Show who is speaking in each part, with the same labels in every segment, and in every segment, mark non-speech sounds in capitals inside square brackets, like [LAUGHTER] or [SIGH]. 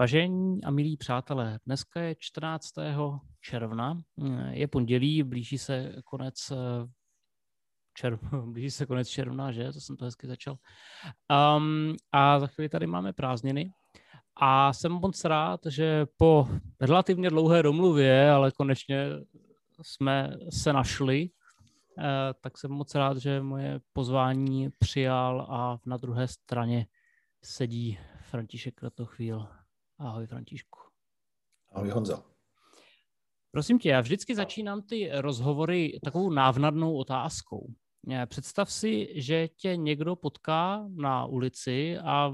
Speaker 1: Vážení a milí přátelé, dneska je 14. června, je pondělí, blíží se konec červ, [LAUGHS] blíží se konec června, že? To jsem to hezky začal. Um, a za chvíli tady máme prázdniny. A jsem moc rád, že po relativně dlouhé domluvě, ale konečně jsme se našli, uh, tak jsem moc rád, že moje pozvání přijal a na druhé straně sedí František Kratochvíl. Ahoj Františku.
Speaker 2: Ahoj Honzo.
Speaker 1: Prosím tě, já vždycky začínám ty rozhovory takovou návnadnou otázkou. Představ si, že tě někdo potká na ulici a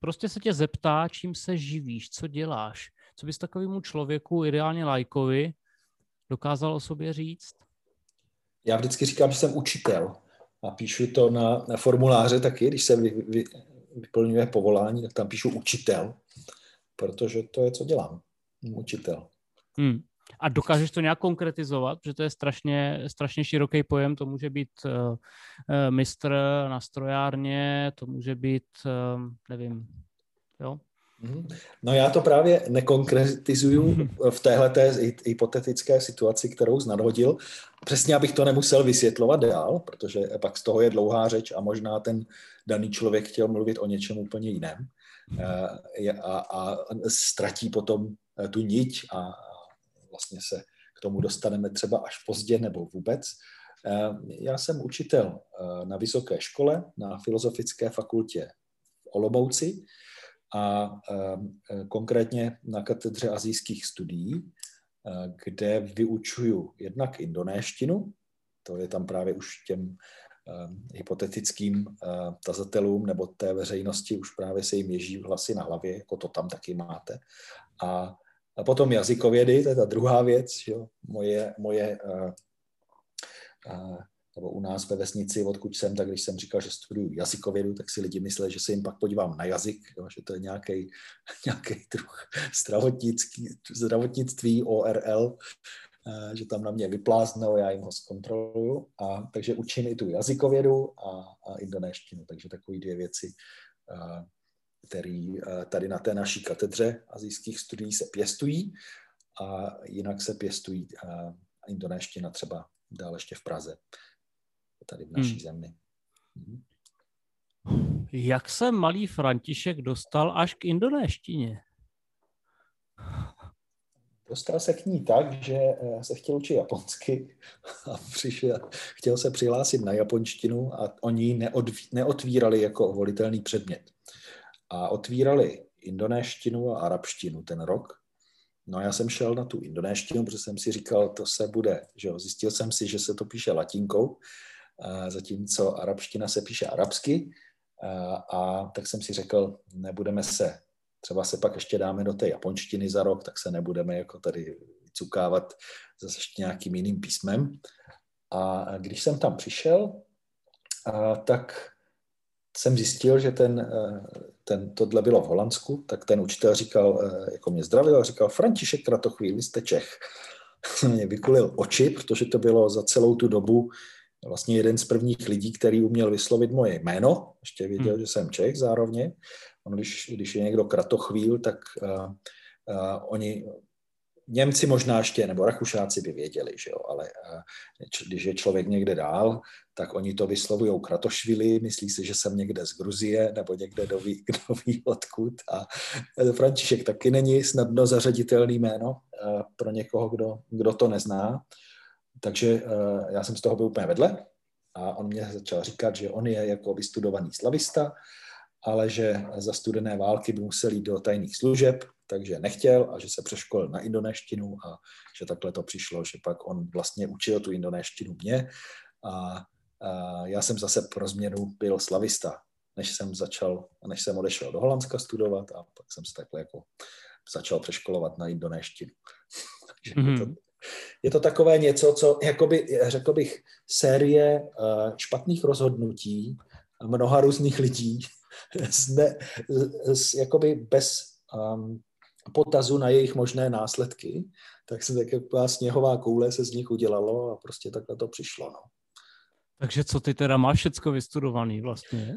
Speaker 1: prostě se tě zeptá, čím se živíš, co děláš. Co bys takovému člověku, ideálně lajkovi, dokázal o sobě říct?
Speaker 2: Já vždycky říkám, že jsem učitel a píšu to na, na formuláře taky, když se vy, vy, vyplňuje povolání, tak tam píšu učitel, protože to je, co dělám. Učitel.
Speaker 1: Hmm. A dokážeš to nějak konkretizovat, protože to je strašně, strašně široký pojem, to může být uh, uh, mistr na strojárně, to může být, uh, nevím, jo?
Speaker 2: Mhm. No já to právě nekonkretizuju [LAUGHS] v téhle hypotetické situaci, kterou znadhodil, přesně abych to nemusel vysvětlovat dál, protože pak z toho je dlouhá řeč a možná ten daný člověk chtěl mluvit o něčem úplně jiném a, a ztratí potom tu niť a, vlastně se k tomu dostaneme třeba až pozdě nebo vůbec. Eh, já jsem učitel eh, na vysoké škole, na Filozofické fakultě v Olomouci a eh, konkrétně na katedře azijských studií, kde vyučuju jednak indonéštinu, to je tam právě už těm hypotetickým tazatelům nebo té veřejnosti už právě se jim ježí hlasy na hlavě, jako to tam taky máte. A a potom jazykovědy, to je ta druhá věc, jo? moje, moje uh, nebo u nás ve vesnici, odkud jsem, tak když jsem říkal, že studuju jazykovědu, tak si lidi mysleli, že se jim pak podívám na jazyk, jo, že to je nějaký, [LAUGHS] nějaký druh zdravotnictví ORL, že tam na mě vypláznou, já jim ho zkontroluju. A, takže učím i tu jazykovědu a, a indonéštinu, takže takové dvě věci který eh, tady na té naší katedře azijských studií se pěstují a jinak se pěstují eh, indonéština třeba dál ještě v Praze, tady v naší hmm. zemi. Mhm.
Speaker 1: Jak se malý František dostal až k indonéštině?
Speaker 2: Dostal se k ní tak, že eh, se chtěl učit japonsky [LAUGHS] a přišel, chtěl se přihlásit na japonštinu a oni neotvírali jako volitelný předmět a otvírali indonéštinu a arabštinu ten rok. No já jsem šel na tu indonéštinu, protože jsem si říkal, to se bude, že jo, zjistil jsem si, že se to píše latinkou, zatímco arabština se píše arabsky a, a tak jsem si řekl, nebudeme se, třeba se pak ještě dáme do té japonštiny za rok, tak se nebudeme jako tady cukávat zase ještě nějakým jiným písmem. A když jsem tam přišel, a, tak jsem zjistil, že ten, eh, ten, tohle bylo v Holandsku, tak ten učitel říkal, eh, jako mě zdravil, říkal, František chvíli jste Čech. [LAUGHS] mě vykulil oči, protože to bylo za celou tu dobu vlastně jeden z prvních lidí, který uměl vyslovit moje jméno, ještě věděl, hmm. že jsem Čech zároveň. On, když, když je někdo kratochvíl, tak uh, uh, oni Němci možná ještě, nebo Rakušáci by věděli, že jo, ale eh, když je člověk někde dál, tak oni to vyslovují kratošvili, myslí si, že jsem někde z Gruzie, nebo někde kdo ví, kdo [LAUGHS] ví odkud. A František taky není snadno zařaditelný jméno pro někoho, kdo, kdo to nezná. Takže já jsem z toho byl úplně vedle a on mě začal říkat, že on je jako vystudovaný slavista, ale že za studené války by musel jít do tajných služeb, takže nechtěl a že se přeškolil na indonéštinu a že takhle to přišlo, že pak on vlastně učil tu indonéštinu mě a, a já jsem zase pro změnu byl slavista, než jsem začal, než jsem odešel do Holandska studovat a pak jsem se takhle jako začal přeškolovat na indonéštinu. [LAUGHS] takže mm-hmm. je, to, je to takové něco, co, jakoby, řekl bych, série uh, špatných rozhodnutí mnoha různých lidí, z ne, z, jakoby bez um, potazu na jejich možné následky, tak se tak jako sněhová koule se z nich udělalo a prostě takhle to přišlo. No.
Speaker 1: Takže co ty teda máš všecko vystudovaný vlastně?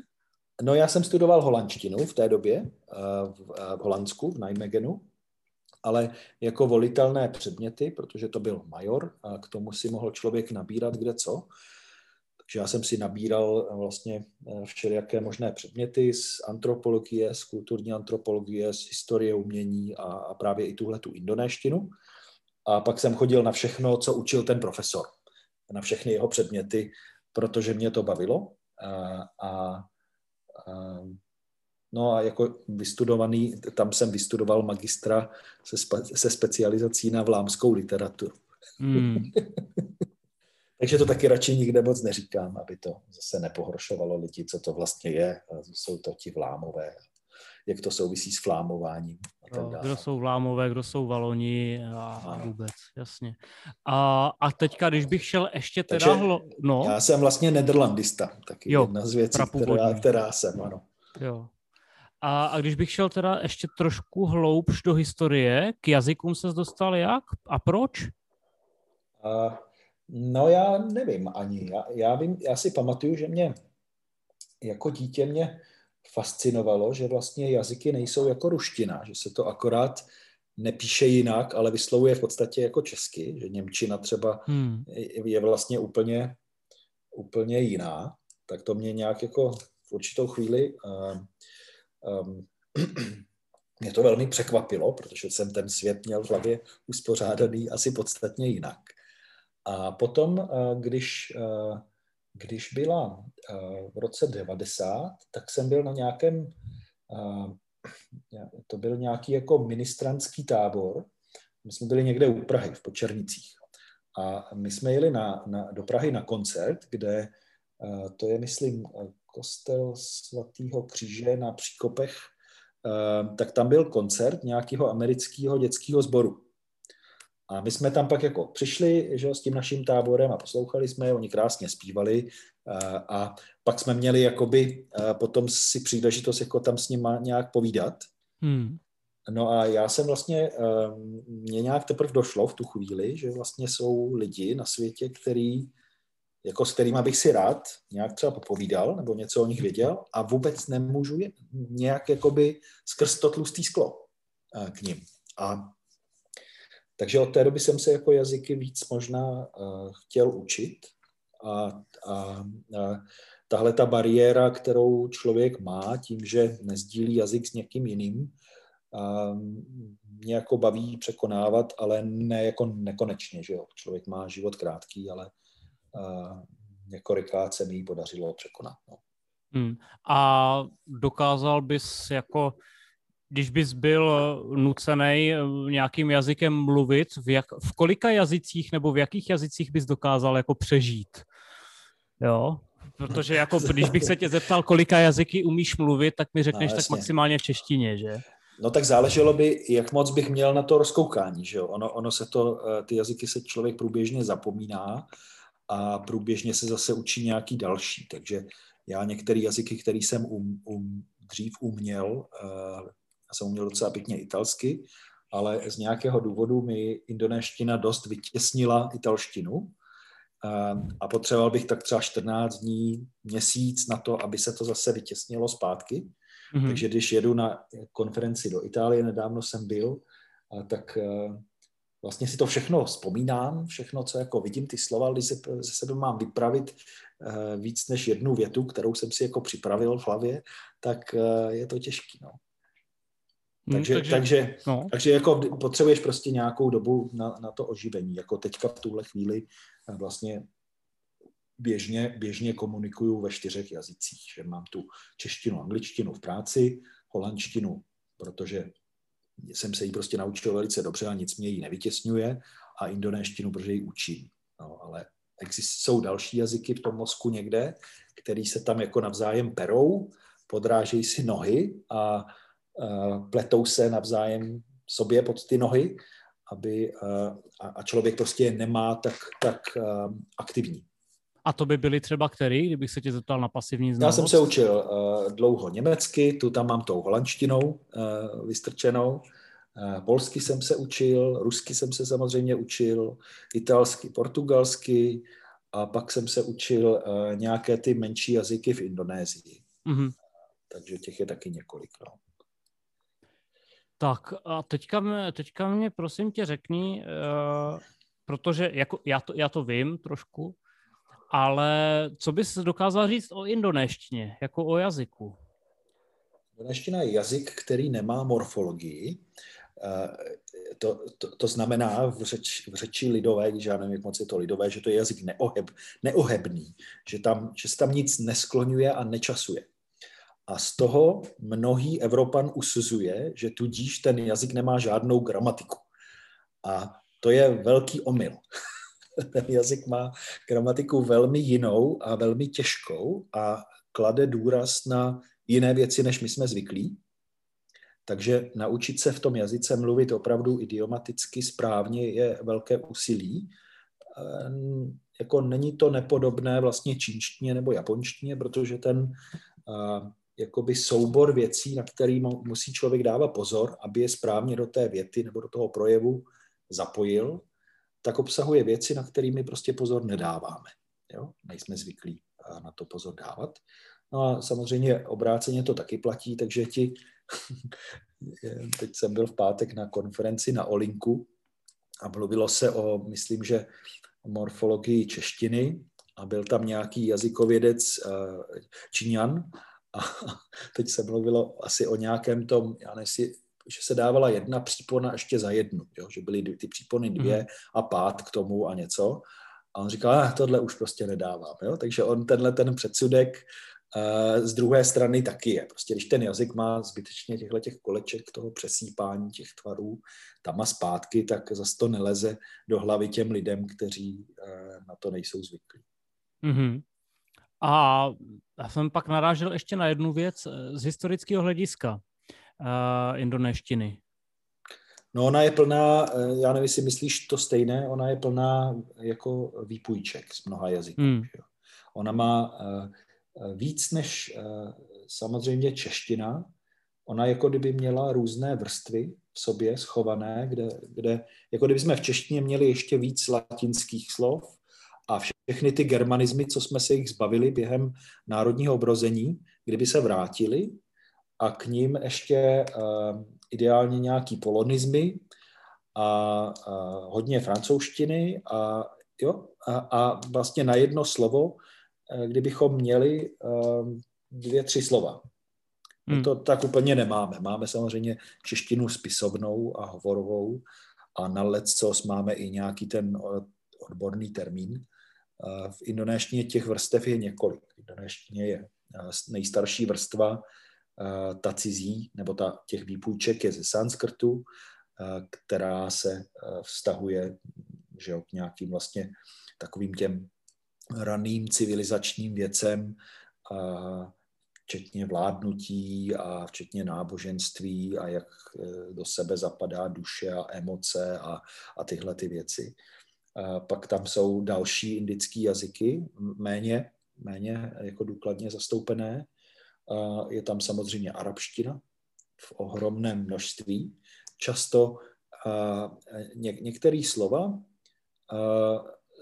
Speaker 2: No já jsem studoval holandštinu v té době v, v Holandsku, v Nijmegenu, ale jako volitelné předměty, protože to byl major a k tomu si mohl člověk nabírat kde co. Takže já jsem si nabíral vlastně všelijaké možné předměty z antropologie, z kulturní antropologie, z historie umění a, a právě i tuhle tu indonéštinu. A pak jsem chodil na všechno, co učil ten profesor. Na všechny jeho předměty, protože mě to bavilo. A, a, a No a jako vystudovaný, tam jsem vystudoval magistra se, spe, se specializací na vlámskou literaturu. Hmm. [LAUGHS] Takže to taky radši nikde moc neříkám, aby to zase nepohoršovalo lidi, co to vlastně je. Jsou to ti vlámové, jak to souvisí s vlámováním.
Speaker 1: A tak dále. Kdo jsou vlámové, kdo jsou valoni a, a vůbec, jasně. A, a teďka, když bych šel ještě teda... Takže hlo... no.
Speaker 2: Já jsem vlastně nederlandista, taky jo, jedna z věcí, která, která jsem, ano.
Speaker 1: Jo. A, a když bych šel teda ještě trošku hloubš do historie, k jazykům se dostal jak a proč?
Speaker 2: Uh, no já nevím ani. Já, já, vím, já si pamatuju, že mě jako dítě mě fascinovalo, že vlastně jazyky nejsou jako ruština, že se to akorát nepíše jinak, ale vyslovuje v podstatě jako česky, že Němčina třeba hmm. je vlastně úplně, úplně jiná, tak to mě nějak jako v určitou chvíli uh, um, [CLEARS THROAT] mě to velmi překvapilo, protože jsem ten svět měl v hlavě uspořádaný asi podstatně jinak. A potom, eh, když, eh, když byla eh, v roce 90, tak jsem byl na nějakém, to byl nějaký jako ministranský tábor, my jsme byli někde u Prahy, v Počernicích. A my jsme jeli na, na, do Prahy na koncert, kde to je, myslím, kostel svatého kříže na Příkopech, tak tam byl koncert nějakého amerického dětského sboru. A my jsme tam pak jako přišli že, s tím naším táborem a poslouchali jsme, oni krásně zpívali a, eh, a pak jsme měli jakoby eh, potom si příležitost jako tam s nima nějak povídat. Hmm. No a já jsem vlastně, mě nějak teprve došlo v tu chvíli, že vlastně jsou lidi na světě, který jako s kterými bych si rád nějak třeba popovídal nebo něco o nich věděl a vůbec nemůžu je, nějak jakoby skrz to tlustý sklo eh, k ním. A takže od té doby jsem se jako jazyky víc možná uh, chtěl učit a, a, a tahle ta bariéra, kterou člověk má tím, že nezdílí jazyk s někým jiným, mě jako baví překonávat, ale ne jako nekonečně, že jo. Člověk má život krátký, ale několikrát se mi ji podařilo překonat. No.
Speaker 1: Hmm. A dokázal bys jako, když bys byl nucený eh, nějakým jazykem mluvit, v, jak, v kolika jazycích nebo v jakých jazycích bys dokázal jako přežít? Jo, protože jako, když bych se tě zeptal, kolika jazyky umíš mluvit, tak mi řekneš no, tak maximálně v češtině, že?
Speaker 2: No tak záleželo by, jak moc bych měl na to rozkoukání, že jo? Ono, ono se to, eh, ty jazyky se člověk průběžně zapomíná, a průběžně se zase učí nějaký další. Takže já některé jazyky, které jsem um, um, dřív uměl, já jsem uměl docela pěkně italsky, ale z nějakého důvodu mi indonéština dost vytěsnila italštinu uh, a potřeboval bych tak třeba 14 dní, měsíc na to, aby se to zase vytěsnilo zpátky. Mm-hmm. Takže když jedu na konferenci do Itálie, nedávno jsem byl, tak vlastně si to všechno vzpomínám, všechno, co jako vidím, ty slova, když se ze sebe mám vypravit eh, víc než jednu větu, kterou jsem si jako připravil v hlavě, tak eh, je to těžký, no. Takže, hmm, takže, takže, no. takže jako potřebuješ prostě nějakou dobu na, na to oživení. Jako teďka v tuhle chvíli eh, vlastně běžně, běžně komunikuju ve čtyřech jazycích. Že mám tu češtinu, angličtinu v práci, holandštinu, protože jsem se jí prostě naučil velice dobře a nic mě jí nevytěsňuje a indonéštinu, protože ji učím. No, ale jsou další jazyky v tom mozku někde, který se tam jako navzájem perou, podrážejí si nohy a pletou se navzájem sobě pod ty nohy, aby, uh, a člověk prostě nemá tak, tak uh, aktivní.
Speaker 1: A to by byly třeba který, kdybych se tě zeptal na pasivní znalost?
Speaker 2: Já jsem se učil uh, dlouho německy, tu tam mám tou holandštinou uh, vystrčenou. Uh, polsky jsem se učil, rusky jsem se samozřejmě učil, italsky, portugalsky a pak jsem se učil uh, nějaké ty menší jazyky v Indonésii. Mm-hmm. takže těch je taky několik. No.
Speaker 1: Tak a teďka mě, teďka mě prosím tě řekni, uh, protože jako já, to, já to vím trošku, ale co bys dokázal říct o indonéštině, jako o jazyku?
Speaker 2: Indonéstina je jazyk, který nemá morfologii. Eh, to, to, to znamená v, řeč, v řeči lidové, když já nevím, jak moc je to lidové, že to je jazyk neoheb, neohebný, že, tam, že se tam nic neskloňuje a nečasuje. A z toho mnohý Evropan usuzuje, že tudíž ten jazyk nemá žádnou gramatiku. A to je velký omyl. [LAUGHS] ten jazyk má gramatiku velmi jinou a velmi těžkou a klade důraz na jiné věci, než my jsme zvyklí. Takže naučit se v tom jazyce mluvit opravdu idiomaticky správně je velké úsilí. Ehm, jako není to nepodobné vlastně čínštině nebo japonštině, protože ten jakoby soubor věcí, na který musí člověk dávat pozor, aby je správně do té věty nebo do toho projevu zapojil, tak obsahuje věci, na kterými prostě pozor nedáváme. Jo? Nejsme zvyklí na to pozor dávat. No a samozřejmě obráceně to taky platí, takže ti, [LAUGHS] teď jsem byl v pátek na konferenci na Olinku a mluvilo se o, myslím, že morfologii češtiny a byl tam nějaký jazykovědec eh, Číňan a [LAUGHS] teď se mluvilo asi o nějakém tom, já nevím, že se dávala jedna přípona ještě za jednu, jo? že byly ty přípony dvě mm. a pát k tomu a něco. A on říkal, ah, tohle už prostě nedávám. Jo? Takže on tenhle ten předsudek uh, z druhé strany taky je. Prostě když ten jazyk má zbytečně těchto těch koleček, toho přesýpání těch tvarů tam a zpátky, tak zase to neleze do hlavy těm lidem, kteří uh, na to nejsou zvyklí.
Speaker 1: Mm-hmm. A já jsem pak narážel ještě na jednu věc eh, z historického hlediska uh, indonéštiny.
Speaker 2: No ona je plná, eh, já nevím, jestli myslíš to stejné, ona je plná jako výpůjček z mnoha jazyků. Hmm. Ona má uh, víc než uh, samozřejmě čeština, ona jako kdyby měla různé vrstvy v sobě schované, kde, kde jako kdyby jsme v češtině měli ještě víc latinských slov, všechny ty germanizmy, co jsme se jich zbavili během národního obrození, kdyby se vrátili a k ním ještě uh, ideálně nějaký polonizmy a uh, hodně francouzštiny a, jo, a, a vlastně na jedno slovo, uh, kdybychom měli uh, dvě, tři slova. Hmm. To tak úplně nemáme. Máme samozřejmě češtinu spisovnou a hovorovou a na leccos máme i nějaký ten odborný termín. V indonéštině těch vrstev je několik. V indonéštině je nejstarší vrstva ta cizí, nebo ta, těch výpůjček je ze sanskrtu, která se vztahuje že jo, k nějakým vlastně takovým těm raným civilizačním věcem, včetně vládnutí a včetně náboženství a jak e, do sebe zapadá duše a emoce a, a tyhle ty věci. Pak tam jsou další indické jazyky, méně, méně jako důkladně zastoupené. Je tam samozřejmě arabština v ohromném množství. Často ně, některé slova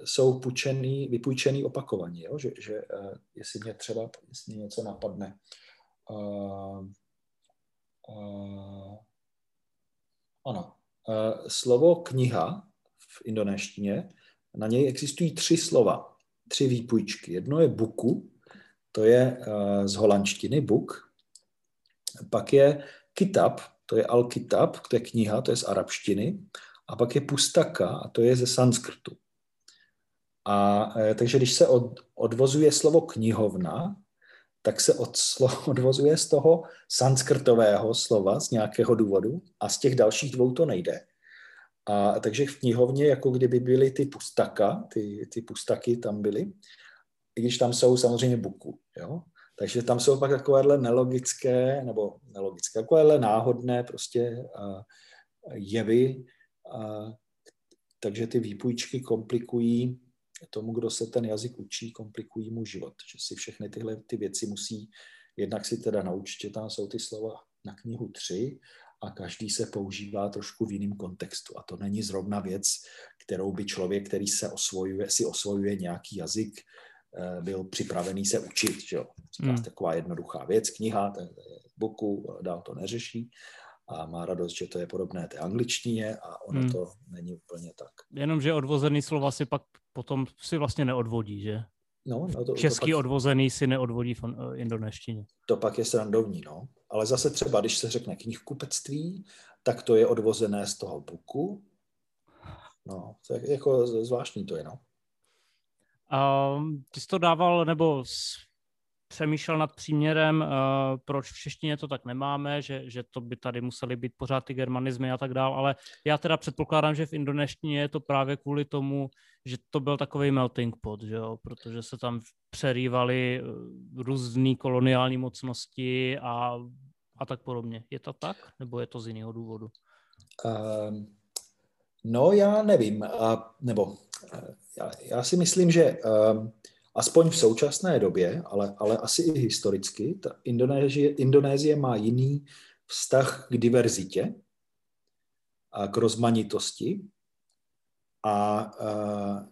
Speaker 2: jsou půjčený, vypůjčený opakovaně, jo? Že, že jestli mě třeba jestli mě něco napadne. Uh, uh, ano, uh, slovo kniha v indonéštině, na něj existují tři slova, tři výpůjčky. Jedno je buku, to je uh, z holandštiny buk, pak je kitab, to je al-kitab, to je kniha, to je z arabštiny, a pak je pustaka, a to je ze sanskrtu. A e, takže když se od, odvozuje slovo knihovna, tak se od slo, [LAUGHS] odvozuje z toho sanskrtového slova z nějakého důvodu a z těch dalších dvou to nejde. A takže v knihovně jako kdyby byly ty pustaka, ty, ty pustaky tam byly, i když tam jsou samozřejmě buku, jo. Takže tam jsou pak takovéhle nelogické, nebo nelogické, takovéhle náhodné prostě uh, jevy, uh, takže ty výpůjčky komplikují tomu, kdo se ten jazyk učí, komplikují mu život. Že si všechny tyhle ty věci musí jednak si teda naučit, že tam jsou ty slova na knihu tři a každý se používá trošku v jiném kontextu. A to není zrovna věc, kterou by člověk, který se osvojuje, si osvojuje nějaký jazyk, byl připravený se učit. Že jo? Hmm. Taková jednoduchá věc, kniha, boku, dál to neřeší a má radost, že to je podobné té angličtině a ono hmm. to není úplně tak.
Speaker 1: Jenom, že odvozený slova si pak potom si vlastně neodvodí, že?
Speaker 2: No, no to,
Speaker 1: Český to pak, odvozený si neodvodí v eh, indonéštině.
Speaker 2: To pak je srandovní, no. Ale zase třeba, když se řekne knihkupectví, tak to je odvozené z toho buku. No, to je jako zvláštní to je, no.
Speaker 1: Um, ty jsi to dával, nebo přemýšlel nad příměrem, uh, proč v češtině to tak nemáme, že, že to by tady musely být pořád ty germanizmy a tak dál, ale já teda předpokládám, že v indonéštině je to právě kvůli tomu, že to byl takový melting pot, že jo? protože se tam přerývaly eh, různé koloniální mocnosti a, a tak podobně. Je to tak, nebo je to z jiného důvodu? Um,
Speaker 2: no já nevím, a, nebo já, já si myslím, že um, aspoň v současné době, ale, ale asi i historicky, ta Indonésie, Indonésie má jiný vztah k diverzitě a k rozmanitosti a, a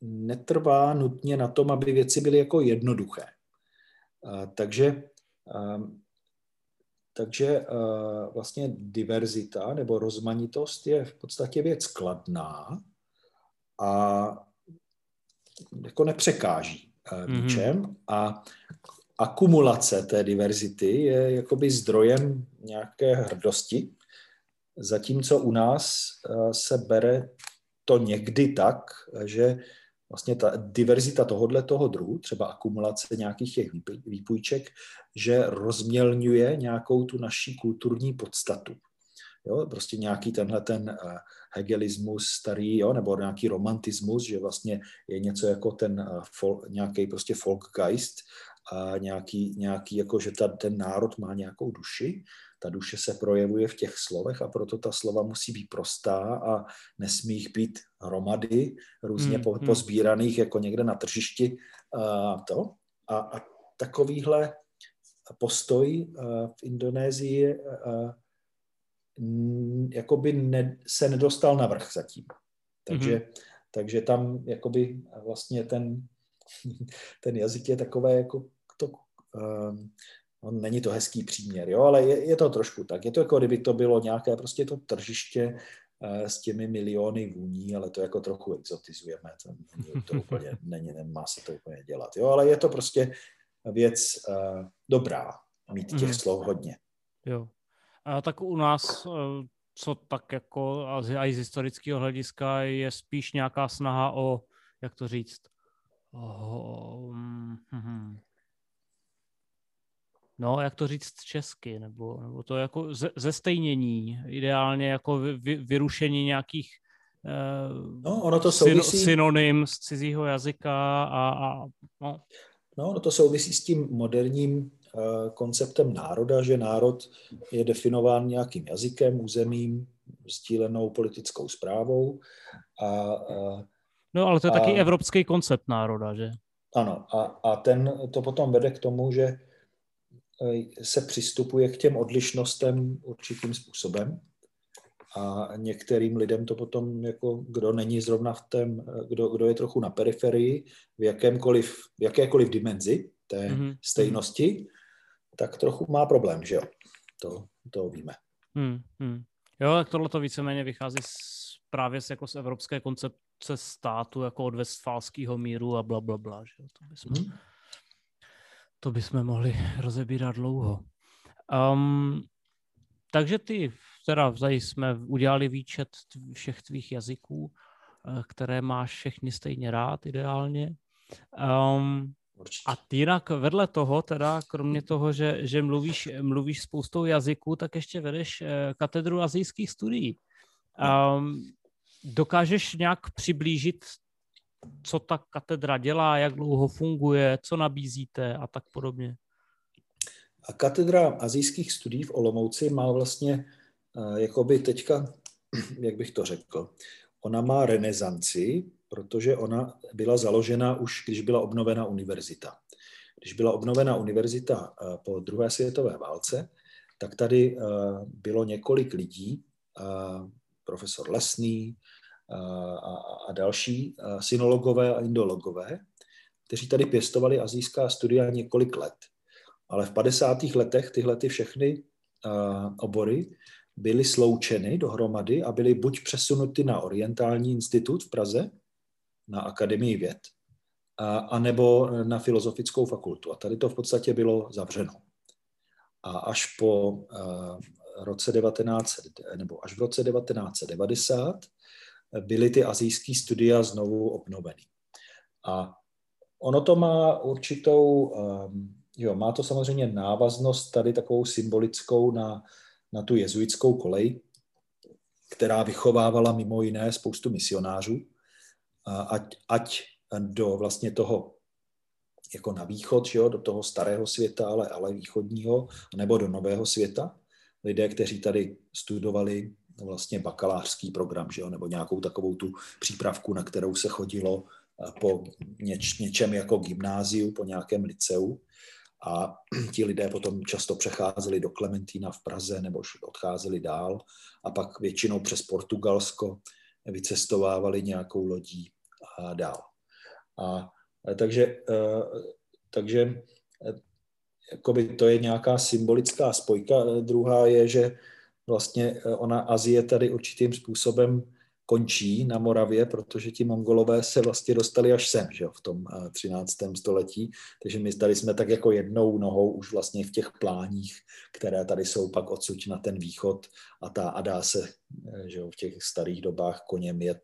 Speaker 2: netrvá nutně na tom, aby věci byly jako jednoduché. A, takže a, takže a, vlastně diverzita nebo rozmanitost je v podstatě věc kladná a jako nepřekáží ničem mm-hmm. a akumulace té diverzity je jakoby zdrojem nějaké hrdosti, zatímco u nás eh, se bere to někdy tak, že vlastně ta diverzita tohohle toho druhu, třeba akumulace nějakých těch výpůjček, že rozmělňuje nějakou tu naší kulturní podstatu. Jo, prostě nějaký tenhle ten uh, hegelismus starý, jo, nebo nějaký romantismus, že vlastně je něco jako ten uh, fol, nějaký prostě folkgeist, a nějaký, nějaký jako, že ta, ten národ má nějakou duši, ta duše se projevuje v těch slovech a proto ta slova musí být prostá a nesmí jich být hromady různě hmm, po, hmm. pozbíraných jako někde na tržišti a to. A, a takovýhle postoj v Indonésii jakoby ne, se nedostal na vrch zatím. Takže, mm-hmm. takže tam jakoby vlastně ten, [LAUGHS] ten jazyk je takové jako to, um, no, není to hezký příměr, jo, ale je, je to trošku tak. Je to jako kdyby to bylo nějaké prostě to tržiště uh, s těmi miliony vůní, ale to jako trochu exotizujeme. To, [LAUGHS] to úplně není, nemá se to úplně dělat. Jo, ale je to prostě věc uh, dobrá, mít těch mm. slov hodně.
Speaker 1: Jo. A tak u nás, eh, co tak jako a i z historického hlediska je spíš nějaká snaha o, jak to říct, o, hm, no, jak to říct česky, nebo, nebo to jako ze, zestejnění, ideálně jako vy, vyrušení nějakých
Speaker 2: uh, no, ono to souvisí...
Speaker 1: synonym z cizího jazyka a, a
Speaker 2: no. no, ono to souvisí s tím moderním Eh, konceptem národa, že národ je definován nějakým jazykem, územím, sdílenou politickou zprávou. A, a,
Speaker 1: no ale to je a, taky evropský koncept národa, že?
Speaker 2: Ano, a, a ten to potom vede k tomu, že eh, se přistupuje k těm odlišnostem určitým způsobem. A některým lidem to potom, jako kdo není zrovna v tom, kdo, kdo je trochu na periferii, v, jakémkoliv, v jakékoliv dimenzi té mm-hmm. stejnosti, tak trochu má problém, že jo? To, to víme.
Speaker 1: Hmm, hmm. Jo, tak tohle to víceméně vychází z, právě z, jako z evropské koncepce státu, jako od westfálského míru a bla, bla, bla. Že? To, bychom, hmm. to bychom mohli rozebírat dlouho. Um, takže ty, teda tady jsme udělali výčet všech tvých jazyků, eh, které máš všechny stejně rád ideálně. Um,
Speaker 2: Určitě.
Speaker 1: A jinak vedle toho, teda kromě toho, že, že mluvíš, mluvíš spoustou jazyků, tak ještě vedeš eh, katedru azijských studií. Um, dokážeš nějak přiblížit, co ta katedra dělá, jak dlouho funguje, co nabízíte a tak podobně?
Speaker 2: A katedra azijských studií v Olomouci má vlastně, eh, jakoby teďka, [CLEARS THROAT] jak bych to řekl, ona má renesanci, protože ona byla založena už, když byla obnovena univerzita. Když byla obnovena univerzita eh, po druhé světové válce, tak tady eh, bylo několik lidí, eh, profesor Lesný a další synologové a indologové, kteří tady pěstovali azijská studia několik let. Ale v 50. letech tyhle ty všechny obory byly sloučeny dohromady a byly buď přesunuty na Orientální institut v Praze, na Akademii věd, a, a nebo na Filozofickou fakultu. A tady to v podstatě bylo zavřeno. A až po roce 19, nebo až v roce 1990 byly ty azijské studia znovu obnoveny. A ono to má určitou, jo, má to samozřejmě návaznost tady takovou symbolickou na, na tu jezuitskou kolej, která vychovávala mimo jiné spoustu misionářů, ať, ať do vlastně toho jako na východ, jo, do toho starého světa, ale, ale východního, nebo do nového světa. Lidé, kteří tady studovali vlastně bakalářský program, že jo, nebo nějakou takovou tu přípravku, na kterou se chodilo po něč, něčem jako gymnáziu, po nějakém liceu. A [CLEARS THROAT] ti lidé potom často přecházeli do Klementína v Praze nebo odcházeli dál a pak většinou přes Portugalsko vycestovávali nějakou lodí a dál. A eh, takže, eh, takže jakoby to je nějaká symbolická spojka. Druhá je, že vlastně ona Azie tady určitým způsobem končí na Moravě, protože ti mongolové se vlastně dostali až sem, že jo, v tom 13. Eh, století. Takže my tady jsme tak jako jednou nohou už vlastně v těch pláních, které tady jsou pak odsud na ten východ a, ta, a dá se eh, že jo, v těch starých dobách koněm jet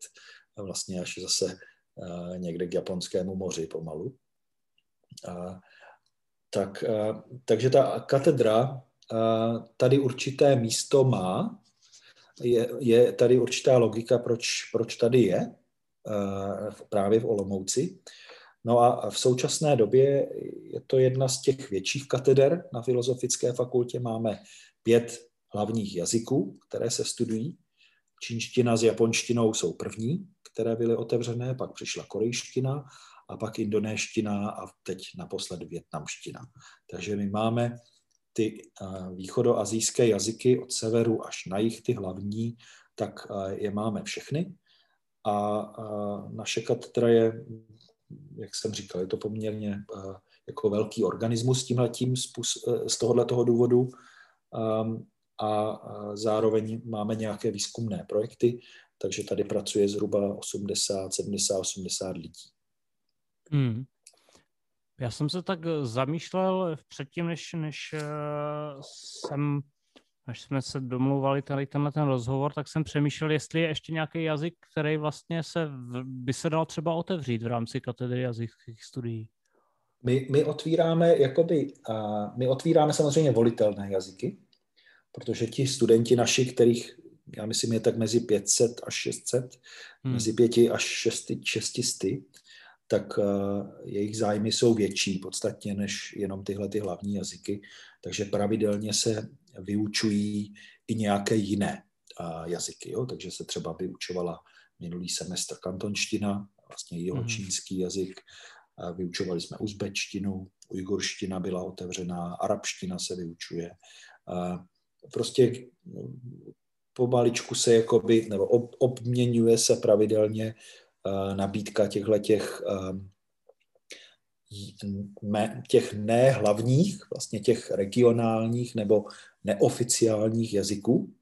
Speaker 2: vlastně až zase někde k Japonskému moři pomalu. A, tak, takže ta katedra tady určité místo má, je, je tady určitá logika, proč, proč tady je, právě v Olomouci. No a v současné době je to jedna z těch větších kateder na Filozofické fakultě. Máme pět hlavních jazyků, které se studují. Čínština s japonštinou jsou první, které byly otevřené, pak přišla korejština a pak indonéština a teď naposled větnamština. Takže my máme ty východoazijské jazyky od severu až na jih, ty hlavní, tak je máme všechny. A naše katedra je, jak jsem říkal, je to poměrně jako velký organismus tímhletím z tohohle toho důvodu. A zároveň máme nějaké výzkumné projekty, takže tady pracuje zhruba 80, 70, 80 lidí.
Speaker 1: Hmm. Já jsem se tak eh, zamýšlel předtím, než, než eh, jsem až jsme se domluvali tady tenhle ten rozhovor, tak jsem přemýšlel, jestli je ještě nějaký jazyk, který vlastně se by se dal třeba otevřít v rámci katedry jazykových studií.
Speaker 2: My, my otvíráme jakoby, uh, my otvíráme samozřejmě volitelné jazyky, protože ti studenti naši, kterých já myslím je tak mezi 500 až 600, hmm. mezi 5 až 600, 600 tak eh, jejich zájmy jsou větší podstatně než jenom tyhle ty hlavní jazyky, takže pravidelně se vyučují i nějaké jiné eh, jazyky. Jo? Takže se třeba vyučovala minulý semestr kantonština, vlastně jeho mm. čínský jazyk, vyučovali jsme uzbečtinu, ujgurština byla otevřená, arabština se vyučuje. Prostě pomaličku se jakoby, nebo obměňuje se pravidelně nabídka těchto těch, eh, těch nehlavních, vlastně těch regionálních nebo neoficiálních jazyků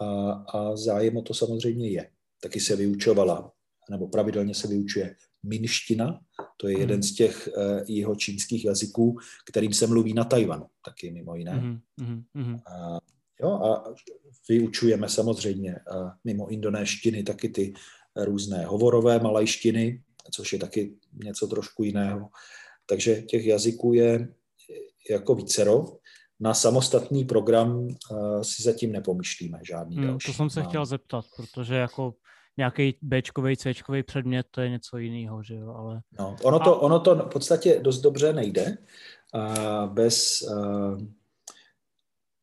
Speaker 2: a, a zájem o to samozřejmě je. Taky se vyučovala, nebo pravidelně se vyučuje minština, to je jeden hmm. z těch uh, jeho čínských jazyků, kterým se mluví na Tajvanu, taky mimo jiné. Mm, mm, A, jo, a vyučujeme samozřejmě uh, mimo indonéštiny taky ty různé hovorové malajštiny, což je taky něco trošku jiného. Takže těch jazyků je jako vícero. Na samostatný program uh, si zatím nepomyšlíme žádný hmm, další.
Speaker 1: To jsem se chtěl zeptat, protože jako nějaký Bčkový, Cčkový předmět, to je něco jiného, že jo, ale...
Speaker 2: No, ono to, ono to v podstatě dost dobře nejde. Bez... Uh,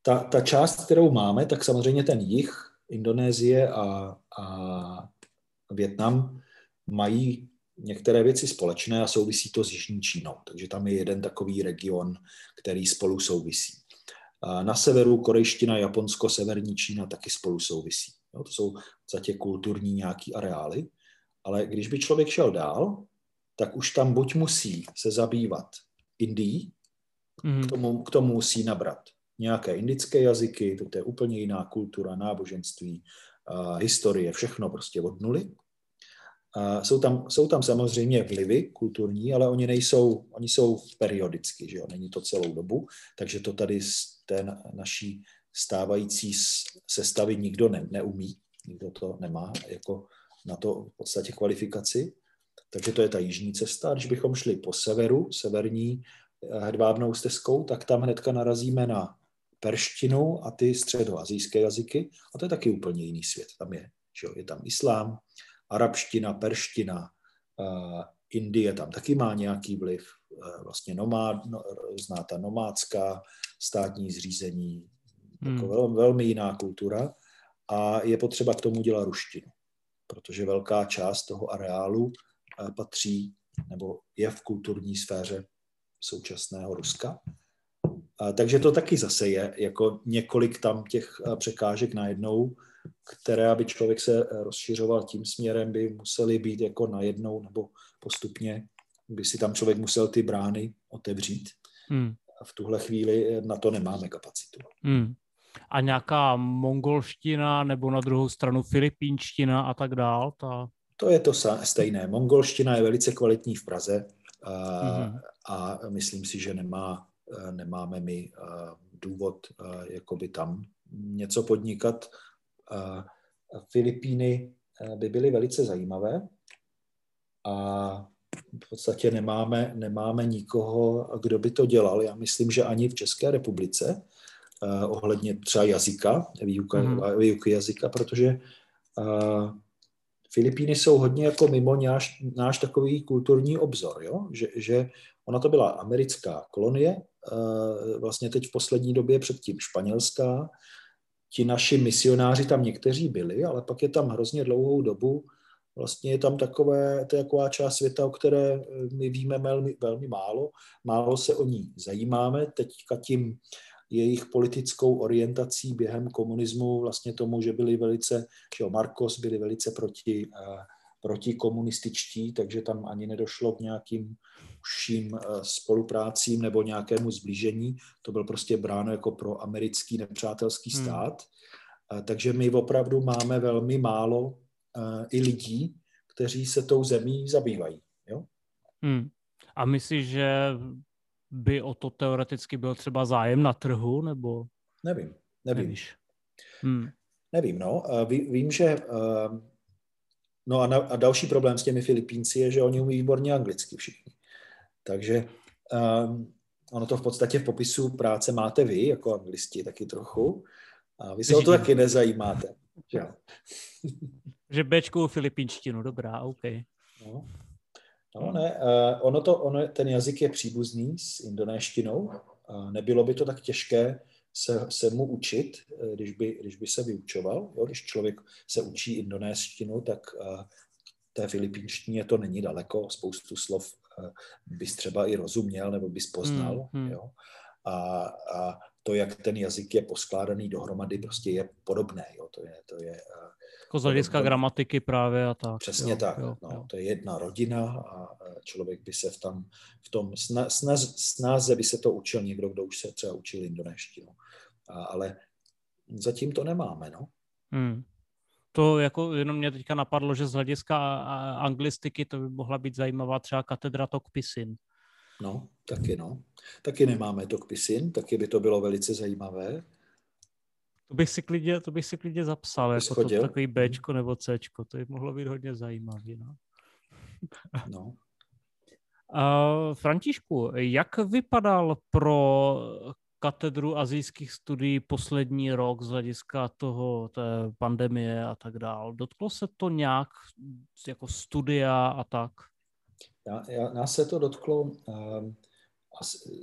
Speaker 2: ta, ta část, kterou máme, tak samozřejmě ten jich, Indonésie a, a Větnam mají některé věci společné a souvisí to s Jižní Čínou. Takže tam je jeden takový region, který spolu souvisí. Na severu korejština, Japonsko, severní Čína taky spolu souvisí. to jsou podstatě kulturní nějaký areály. Ale když by člověk šel dál, tak už tam buď musí se zabývat Indií, mm. k, tomu, k tomu musí nabrat nějaké indické jazyky, to je úplně jiná kultura, náboženství, historie, všechno prostě od nuly. Uh, jsou, tam, jsou tam samozřejmě vlivy kulturní, ale oni nejsou, oni jsou periodicky, že jo? není to celou dobu, takže to tady z té naší stávající sestavy nikdo ne, neumí, nikdo to nemá jako na to v podstatě kvalifikaci. Takže to je ta jižní cesta. Když bychom šli po severu, severní eh, hedvábnou stezkou, tak tam hnedka narazíme na perštinu a ty středoazijské jazyky. A to je taky úplně jiný svět. Tam je, že jo, je tam islám, arabština, perština, uh, Indie tam taky má nějaký vliv, uh, vlastně nomád, no, zná ta nomádská státní zřízení, hmm. jako velmi, velmi jiná kultura a je potřeba k tomu dělat ruštinu, protože velká část toho areálu uh, patří nebo je v kulturní sféře současného Ruska takže to taky zase je jako několik tam těch překážek najednou, které, aby člověk se rozšiřoval tím směrem, by museli být jako najednou nebo postupně, by si tam člověk musel ty brány otevřít. Hmm. A v tuhle chvíli na to nemáme kapacitu. Hmm.
Speaker 1: A nějaká mongolština nebo na druhou stranu filipínština a tak dál? Ta...
Speaker 2: To je to stejné. Mongolština je velice kvalitní v Praze a, hmm. a myslím si, že nemá Eh, nemáme my eh, důvod eh, jakoby tam něco podnikat. Filipíny by byly velice zajímavé a v podstatě nemáme, nemáme nikoho, kdo by to dělal. Já myslím, že ani v České republice ohledně třeba jazyka, výuka, mm. výuky jazyka, protože Filipíny jsou hodně jako mimo náš, náš takový kulturní obzor, jo? Že, že ona to byla americká kolonie, Eh, vlastně teď v poslední době předtím španělská. Ti naši misionáři tam někteří byli, ale pak je tam hrozně dlouhou dobu vlastně je tam takové, to je taková část světa, o které eh, my víme velmi, velmi málo. Málo se o ní zajímáme. Teďka tím jejich politickou orientací během komunismu, vlastně tomu, že byli velice, že jo, Marcos byli velice proti, uh, proti komunističtí, takže tam ani nedošlo k nějakým užším eh, spoluprácím nebo nějakému zblížení. To byl prostě bráno jako pro americký nepřátelský hmm. stát. Hmm. Takže my opravdu máme velmi málo eh, i lidí, kteří se tou zemí zabývají. Jo?
Speaker 1: Hmm. A myslíš, že by o to teoreticky byl třeba zájem na trhu, nebo?
Speaker 2: Nevím, nevím. Hmm. Nevím, no. Ví, vím, že No a, na, a další problém s těmi Filipínci je, že oni umí výborně anglicky všichni. Takže um, ono to v podstatě v popisu práce máte vy, jako anglisti, taky trochu. A vy se o to taky nezajímáte. [LAUGHS] Že,
Speaker 1: že Bčku filipínštinu, dobrá, OK.
Speaker 2: No, no ne, uh, ono to, ono, ten jazyk je příbuzný s indonéštinou. Uh, nebylo by to tak těžké se, se mu učit, uh, když by, když by se vyučoval. Jo? Když člověk se učí indonéštinu, tak uh, té filipínštině to není daleko, spoustu slov bys třeba i rozuměl nebo bys poznal. Hmm, hmm. Jo? A, a to, jak ten jazyk je poskládaný dohromady, prostě je podobné. Jo? To je, to je,
Speaker 1: jako z hlediska gramatiky právě a tak.
Speaker 2: Přesně jo, tak. Jo, no, jo. To je jedna rodina a člověk by se v, tam, v tom snaz, snáze by se to učil někdo, kdo už se třeba učil indonéštinu. A, ale zatím to nemáme. No.
Speaker 1: Hmm to jako jenom mě teďka napadlo, že z hlediska anglistiky to by mohla být zajímavá třeba katedra Tokpisin.
Speaker 2: No, taky no. Taky nemáme Tokpisin, taky by to bylo velice zajímavé.
Speaker 1: To bych si klidně, to bych si klidně zapsal, jako to, takový Bčko nebo Cčko, to by mohlo být hodně zajímavý. No. [LAUGHS] no. Uh, Františku, jak vypadal pro katedru azijských studií poslední rok z hlediska toho té pandemie a tak dál. Dotklo se to nějak jako studia a tak?
Speaker 2: Já, já, nás se to dotklo um,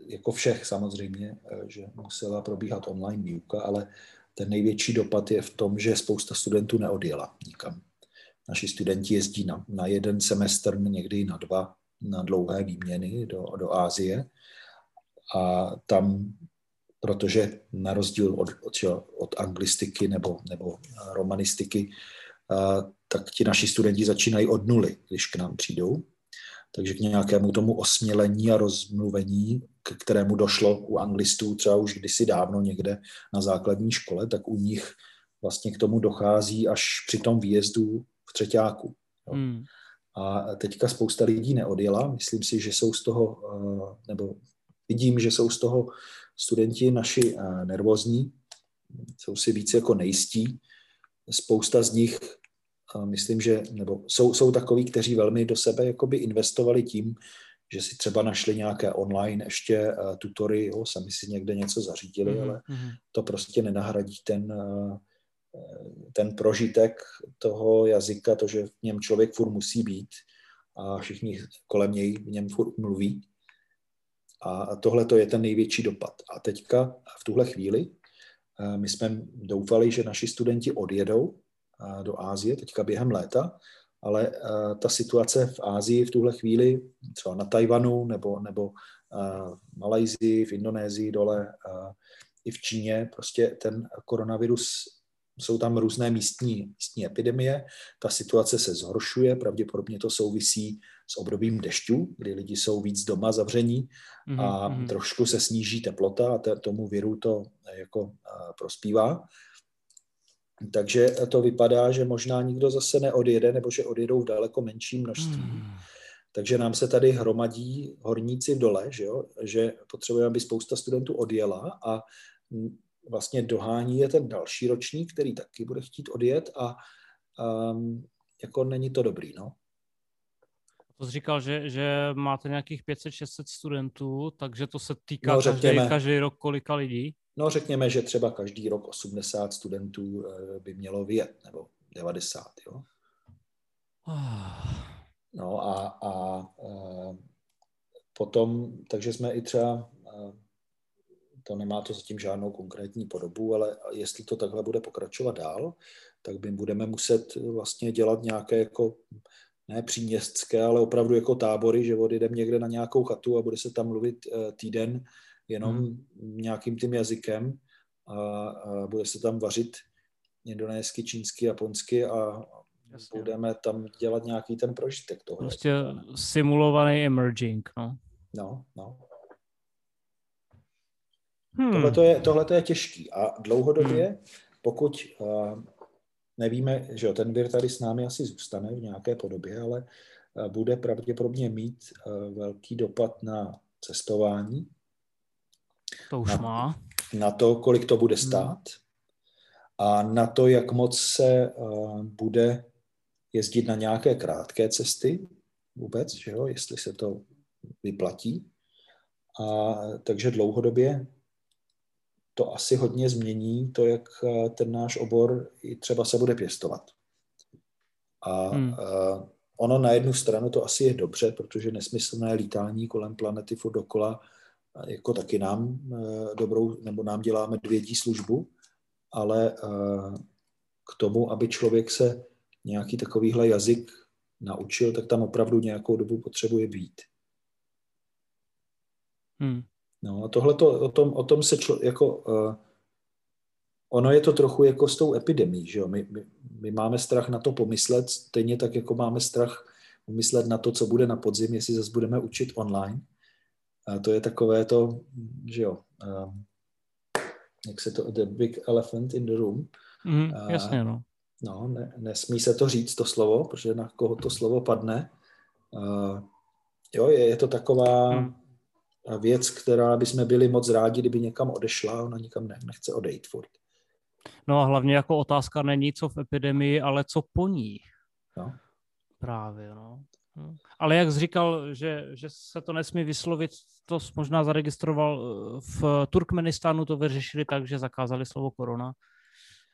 Speaker 2: jako všech samozřejmě, eh, že musela probíhat online výuka, ale ten největší dopad je v tom, že spousta studentů neodjela nikam. Naši studenti jezdí na, na jeden semestr, někdy na dva, na dlouhé výměny do, do Ázie a tam protože na rozdíl od, od, od anglistiky nebo, nebo romanistiky, tak ti naši studenti začínají od nuly, když k nám přijdou. takže k nějakému tomu osmělení a rozmluvení, k kterému došlo u anglistů třeba už kdysi dávno někde na základní škole, tak u nich vlastně k tomu dochází až při tom výjezdu v třetíku. Hmm. A teďka spousta lidí neodjela. Myslím si, že jsou z toho, eh, nebo vidím, že jsou z toho studenti naši eh, nervózní, jsou si víc jako nejistí. Spousta z nich, eh, myslím, že, nebo jsou, jsou takoví, kteří velmi do sebe jakoby investovali tím, že si třeba našli nějaké online ještě tutory, jo, sami si někde něco zařídili, mm-hmm. ale mhm. to prostě nenahradí ten, ten prožitek toho jazyka, to, že v něm člověk furt musí být a všichni kolem něj v něm furt mluví. A tohle to je ten největší dopad. A teďka v tuhle chvíli eh, my jsme doufali, že naši studenti odjedou eh, do Ázie teďka během léta, ale eh, ta situace v Ázii v tuhle chvíli, třeba na Tajvanu nebo, nebo v Malajzii, v Indonésii dole, i v Číně, prostě ten koronavirus jsou tam různé místní, místní epidemie, ta situace se zhoršuje, pravděpodobně to souvisí s obdobím dešťů, kdy lidi jsou víc doma zavření a mm-hmm. trošku se sníží teplota a te, tomu viru to jako prospívá. Takže to vypadá, že možná nikdo zase neodjede, nebo že odjedou v daleko menším množství. Mm. Takže nám se tady hromadí horníci v dole, že, jo? že potřebujeme, aby spousta studentů odjela a vlastně dohání je ten další ročník, který taky bude chtít odjet a um, jako není to dobrý, no.
Speaker 1: To jsi říkal, že, že máte nějakých 500-600 studentů, takže to se týká no, řekněme, každý, každý rok kolika lidí?
Speaker 2: No řekněme, že třeba každý rok 80 studentů eh, by mělo vyjet, nebo 90, jo. [SIGHS] No a, a, a eh, potom, takže jsme i třeba eh, to nemá to zatím žádnou konkrétní podobu, ale jestli to takhle bude pokračovat dál, tak my budeme muset vlastně dělat nějaké jako ne příměstské, ale opravdu jako tábory, že odjedeme někde na nějakou chatu a bude se tam mluvit eh, týden jenom hmm. nějakým tím jazykem a, a bude se tam vařit indonésky, čínsky, japonsky a Jasně. budeme tam dělat nějaký ten prožitek toho.
Speaker 1: Prostě simulovaný emerging, no.
Speaker 2: No, no. Hmm. Tohle to je, tohleto je těžký a dlouhodobě, hmm. pokud uh, nevíme, že ten vir tady s námi asi zůstane v nějaké podobě, ale uh, bude pravděpodobně mít uh, velký dopad na cestování.
Speaker 1: To už
Speaker 2: na,
Speaker 1: má.
Speaker 2: Na to, kolik to bude hmm. stát hmm. a na to, jak moc se uh, bude jezdit na nějaké krátké cesty vůbec, že jo, jestli se to vyplatí. A takže dlouhodobě to asi hodně změní to, jak eh, ten náš obor i třeba se bude pěstovat. A hmm. Eh, ono na jednu stranu to asi je dobře, protože nesmyslné lítání kolem planety furt dokola eh, jako taky nám dobrou, nebo nám dělá medvědí službu, ale k tomu, aby člověk se nějaký takovýhle jazyk naučil, tak tam opravdu nějakou dobu potřebuje být. Hmm. No a tohle o tom, o tom se člo, jako, uh, ono je to trochu jako s tou epidemí, že jo? My, my, my máme strach na to pomyslet, stejně tak jako máme strach pomyslet na to, co bude na podzim, jestli zase budeme učit online. A to je takové to, že jo, uh, jak se to, the big elephant in the room.
Speaker 1: Mm, uh, jasně, no.
Speaker 2: No, ne, nesmí se to říct, to slovo, protože na koho to slovo padne. Uh, jo, je, je to taková, mm věc, která by jsme byli moc rádi, kdyby někam odešla, ona nikam ne, nechce odejít furt.
Speaker 1: No a hlavně jako otázka není, co v epidemii, ale co po ní. No. Právě, no. Hm. Ale jak jsi říkal, že, že se to nesmí vyslovit, to možná zaregistroval eh, v Turkmenistánu, to vyřešili tak, že zakázali slovo korona.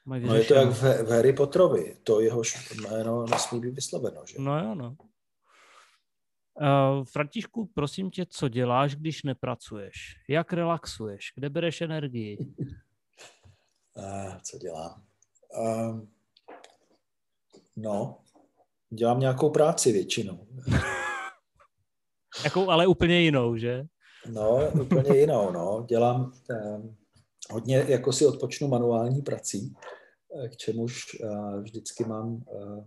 Speaker 2: no je to jak v, v Harry Potterovi, to jeho jméno nesmí být vysloveno, že?
Speaker 1: No jo, no. Uh, Františku, prosím tě, co děláš, když nepracuješ? Jak relaxuješ? Kde bereš energii?
Speaker 2: Uh, [LAUGHS] co dělám? Uh, no, dělám nějakou práci většinou. [LAUGHS]
Speaker 1: Jakou, ale úplně jinou, že?
Speaker 2: No, úplně jinou, no. Dělám um, hodně, jako si odpočnu manuální prací, k čemuž uh, vždycky mám uh,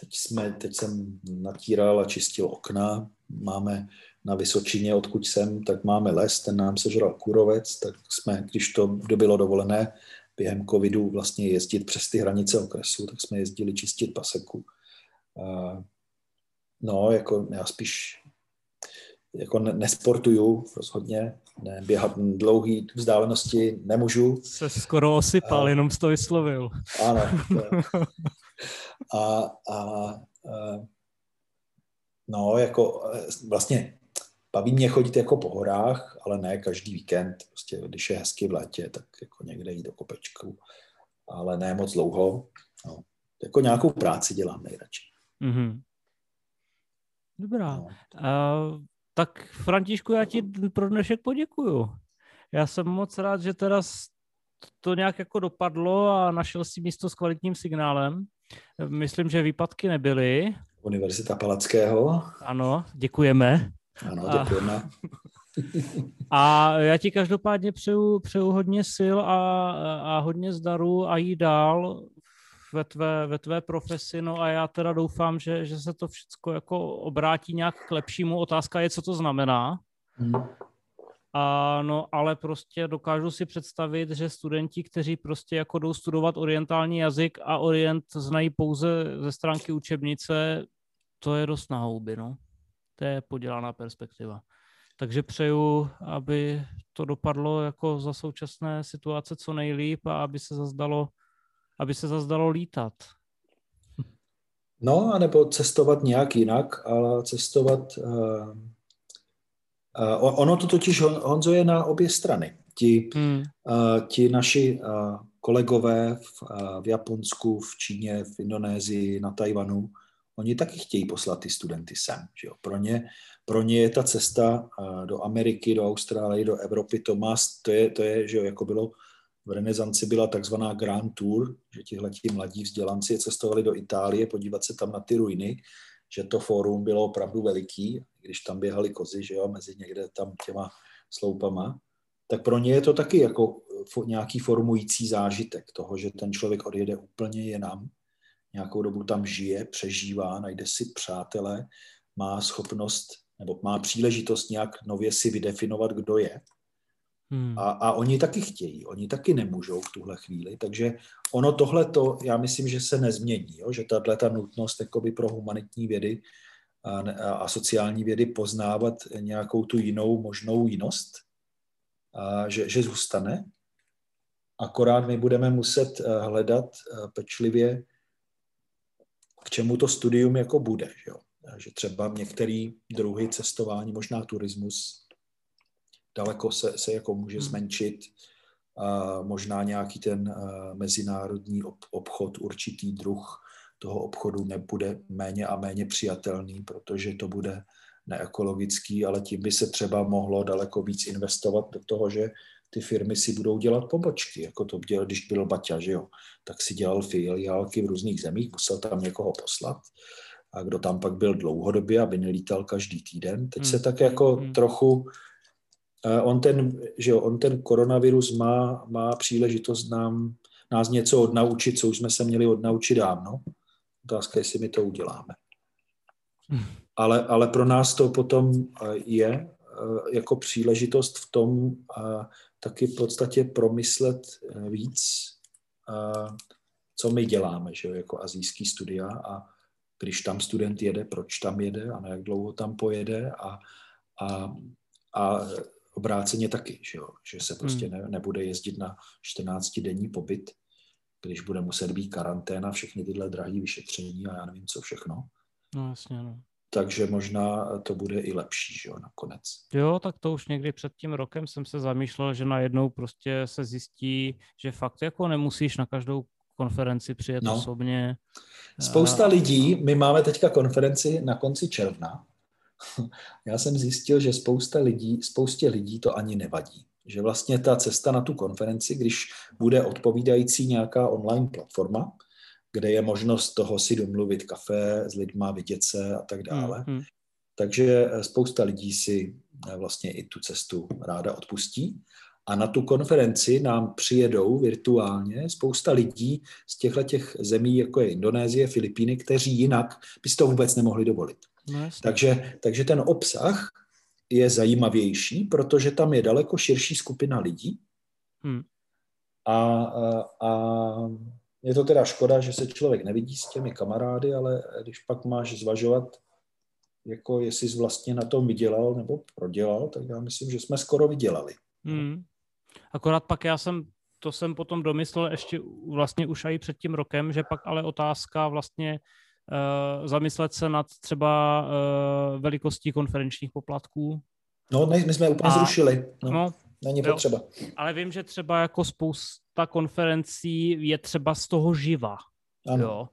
Speaker 2: teď, jsme, teď jsem natíral a čistil okna, máme na Vysočině, odkud jsem, tak máme les, ten nám sežral kůrovec, tak jsme, když to bylo dovolené, během covidu vlastně jezdit přes ty hranice okresu, tak jsme jezdili čistit paseku. No, jako já spíš jako nesportuju rozhodně, ne, běhat dlouhé vzdálenosti nemůžu.
Speaker 1: Se skoro osypal, a, jenom z to vyslovil.
Speaker 2: Ano. [LAUGHS] A, a, a no, jako vlastně baví mě chodit jako po horách, ale ne každý víkend. Prostě, když je hezky v létě, tak jako někde jít do kopečku, ale ne moc dlouho. No, jako nějakou práci dělám nejradši. Mm-hmm.
Speaker 1: Dobrá. No. Uh, tak Františku, já ti pro dnešek poděkuju. Já jsem moc rád, že teda to nějak jako dopadlo a našel si místo s kvalitním signálem. Myslím, že výpadky nebyly.
Speaker 2: Univerzita Palackého.
Speaker 1: Ano, děkujeme.
Speaker 2: Ano, děkujeme.
Speaker 1: A, [LAUGHS] a já ti každopádně přeju, přeju hodně sil a, a hodně zdaru a jít dál ve tvé, ve tvé profesi, no a já teda doufám, že, že se to všechno jako obrátí nějak k lepšímu. Otázka je, co to znamená. Hmm. A no, ale prostě dokážu si představit, že studenti, kteří prostě jako jdou studovat orientální jazyk a orient znají pouze ze stránky učebnice, to je dost na houby, no. To je podělaná perspektiva. Takže přeju, aby to dopadlo jako za současné situace co nejlíp a aby se zazdalo aby se zazdalo lítat.
Speaker 2: No, anebo cestovat nějak jinak, ale cestovat... Uh, ono to totiž, Honzo, je na obě strany. Ti, hmm. uh, ti naši uh, kolegové v, uh, v Japonsku, v Číně, v Indonésii, na Tajvanu, oni taky chtějí poslat ty studenty sem. Že jo? Pro, ně, pro ně je ta cesta uh, do Ameriky, do Austrálie, do Evropy, to, má, to je, to je že jo, jako bylo v renesanci byla takzvaná Grand Tour, že tihle mladí vzdělanci cestovali do Itálie podívat se tam na ty ruiny, že to fórum bylo opravdu veliký, když tam běhali kozy, že jo, mezi někde tam těma sloupama, tak pro ně je to taky jako nějaký formující zážitek toho, že ten člověk odjede úplně jinam, nějakou dobu tam žije, přežívá, najde si přátele, má schopnost nebo má příležitost nějak nově si vydefinovat, kdo je Hmm. A, a oni taky chtějí, oni taky nemůžou v tuhle chvíli, takže ono tohle to, já myslím, že se nezmění, jo? že tahle ta nutnost jakoby pro humanitní vědy a, a sociální vědy poznávat nějakou tu jinou možnou jinost, a že, že zůstane. Akorát my budeme muset eh, hledat eh, pečlivě, k čemu to studium jako bude. Že, jo? že třeba některé druhy cestování, možná turismus, daleko se, se jako může hmm. zmenšit. A možná nějaký ten mezinárodní obchod, určitý druh toho obchodu nebude méně a méně přijatelný, protože to bude neekologický, ale tím by se třeba mohlo daleko víc investovat do toho, že ty firmy si budou dělat pobočky, jako to dělal, když byl Baťa, že jo, tak si dělal filiálky v různých zemích, musel tam někoho poslat a kdo tam pak byl dlouhodobě, aby nelítal každý týden. Teď se hmm. tak jako hmm. trochu on ten, že jo, on ten koronavirus má, má příležitost nám, nás něco odnaučit, co už jsme se měli odnaučit dávno. Otázka, jestli my to uděláme. Hmm. Ale, ale pro nás to potom je jako příležitost v tom taky v podstatě promyslet víc, co my děláme, že jo, jako azijský studia a když tam student jede, proč tam jede a na jak dlouho tam pojede a, a, a obráceně taky, že, jo? že se prostě hmm. ne, nebude jezdit na 14-denní pobyt, když bude muset být karanténa, všechny tyhle drahé vyšetření a já nevím, co všechno.
Speaker 1: No jasně, no.
Speaker 2: Takže možná to bude i lepší, že jo, nakonec.
Speaker 1: Jo, tak to už někdy před tím rokem jsem se zamýšlel, že najednou prostě se zjistí, že fakt jako nemusíš na každou konferenci přijet no. osobně.
Speaker 2: Spousta lidí, my máme teďka konferenci na konci června, [LAUGHS] já jsem zjistil, že spousta lidí, spoustě lidí to ani nevadí. Že vlastně ta cesta na tu konferenci, když bude odpovídající nějaká online platforma, kde je možnost toho si domluvit kafe s lidma, vidět se a tak dále. Mm-hmm. Takže spousta lidí si vlastně i tu cestu ráda odpustí. A na tu konferenci nám přijedou virtuálně spousta lidí z těchto těch zemí, jako je Indonésie, Filipíny, kteří jinak by si to vůbec nemohli dovolit. No, takže, takže ten obsah je zajímavější, protože tam je daleko širší skupina lidí. Hmm. A, a, a je to teda škoda, že se člověk nevidí s těmi kamarády, ale když pak máš zvažovat, jako jestli jsi vlastně na tom vydělal nebo prodělal, tak já myslím, že jsme skoro vydělali. Hmm.
Speaker 1: Akorát pak já jsem, to jsem potom domyslel ještě vlastně už i před tím rokem, že pak ale otázka vlastně zamyslet se nad třeba uh, velikostí konferenčních poplatků.
Speaker 2: No, my jsme úplně A, zrušili. No, no, není potřeba.
Speaker 1: Jo, ale vím, že třeba jako spousta konferencí je třeba z toho živa. Ano. Jo.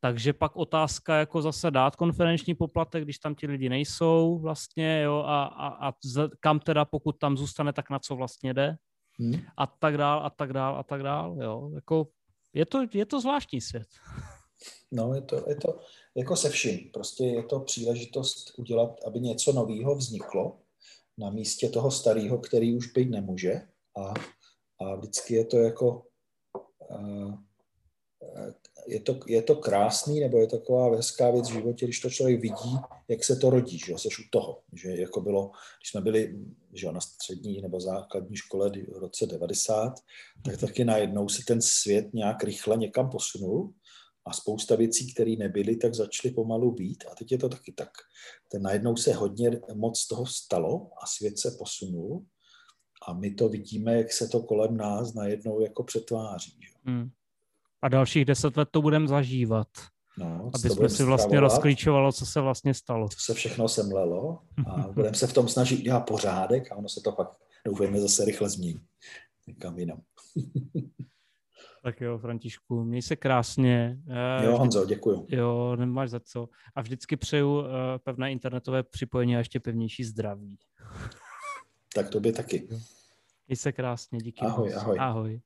Speaker 1: Takže pak otázka jako zase dát konferenční poplatek, když tam ti lidi nejsou vlastně, jo, a, a, a kam teda, pokud tam zůstane, tak na co vlastně jde. Hmm. A tak dál, a tak dál, a tak dál, jo. Jako, je, to, je to zvláštní svět.
Speaker 2: No, je to, je to jako se vším. Prostě je to příležitost udělat, aby něco nového vzniklo na místě toho starého, který už být nemůže. A, a vždycky je to jako je to, je to krásný, nebo je to taková hezká věc v životě, když to člověk vidí, jak se to rodí, že seš u toho. Že jako bylo, když jsme byli že na střední nebo základní škole v roce 90, tak taky najednou se ten svět nějak rychle někam posunul a spousta věcí, které nebyly, tak začaly pomalu být a teď je to taky tak. Ten najednou se hodně moc toho stalo a svět se posunul a my to vidíme, jak se to kolem nás najednou jako přetváří. Hmm
Speaker 1: a dalších deset let to budeme zažívat. No, aby jsme si vlastně rozklíčovalo, co se vlastně stalo.
Speaker 2: Co se všechno semlelo a [LAUGHS] budeme se v tom snažit udělat pořádek a ono se to pak, doufejme, zase rychle změní. Někam jinam. [LAUGHS]
Speaker 1: tak jo, Františku, měj se krásně.
Speaker 2: Eh, jo, Honzo, děkuju.
Speaker 1: Jo, nemáš za co. A vždycky přeju uh, pevné internetové připojení a ještě pevnější zdraví.
Speaker 2: tak to by taky.
Speaker 1: Měj se krásně, díky.
Speaker 2: Ahoj, ahoj.
Speaker 1: Ahoj.